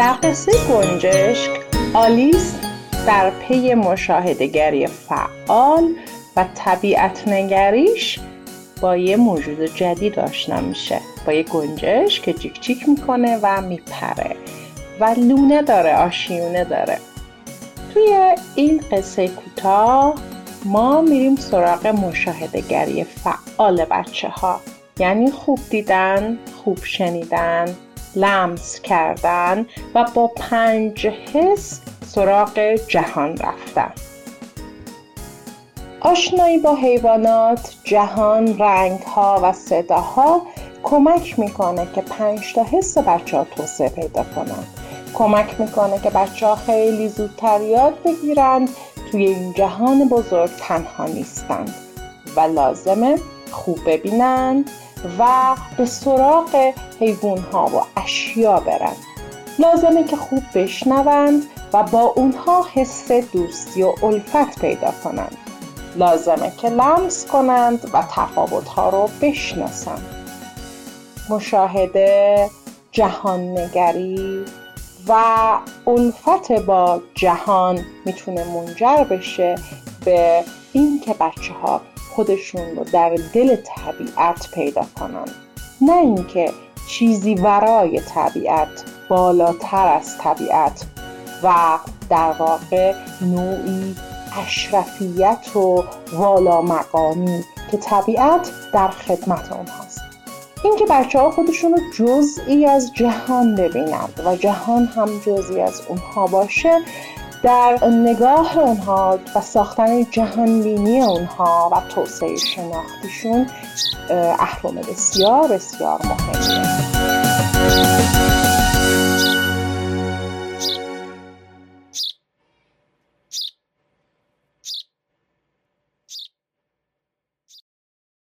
در قصه گنجشک آلیس در پی مشاهدگری فعال و طبیعت نگریش با یه موجود جدید آشنا میشه. با یه گنجش که جیک جیک می‌کنه و میپره. و لونه داره آشیونه داره. توی این قصه کوتاه ما میریم سراغ مشاهدگری فعال بچه ها یعنی خوب دیدن، خوب شنیدن، لمس کردن و با پنج حس سراغ جهان رفتن. آشنایی با حیوانات، جهان، رنگها و صداها کمک می‌کنه که پنج تا حس بچه ها توسعه پیدا کنند کمک می‌کنه که بچه ها خیلی زودتر یاد بگیرند توی این جهان بزرگ تنها نیستند و لازمه خوب ببینند و به سراغ حیوان ها و اشیا برند لازمه که خوب بشنوند و با اونها حس دوستی و الفت پیدا کنند. لازمه که لمس کنند و تفاوت ها رو بشناسند. مشاهده جهان نگری و الفت با جهان می‌تونه منجر بشه به اینکه بچه ها خودشون رو در دل طبیعت پیدا کنن. نه اینکه چیزی ورای طبیعت بالاتر از طبیعت و در واقع نوعی اشرفیت و والا مقامی که طبیعت در خدمت اونهاست اینکه بچه ها خودشون رو جزئی از جهان ببینند و جهان هم جزئی از اونها باشه در نگاه اونها و ساختن جهانبینی اونها و توسعه شناختیشون اهرم بسیار بسیار مهمه.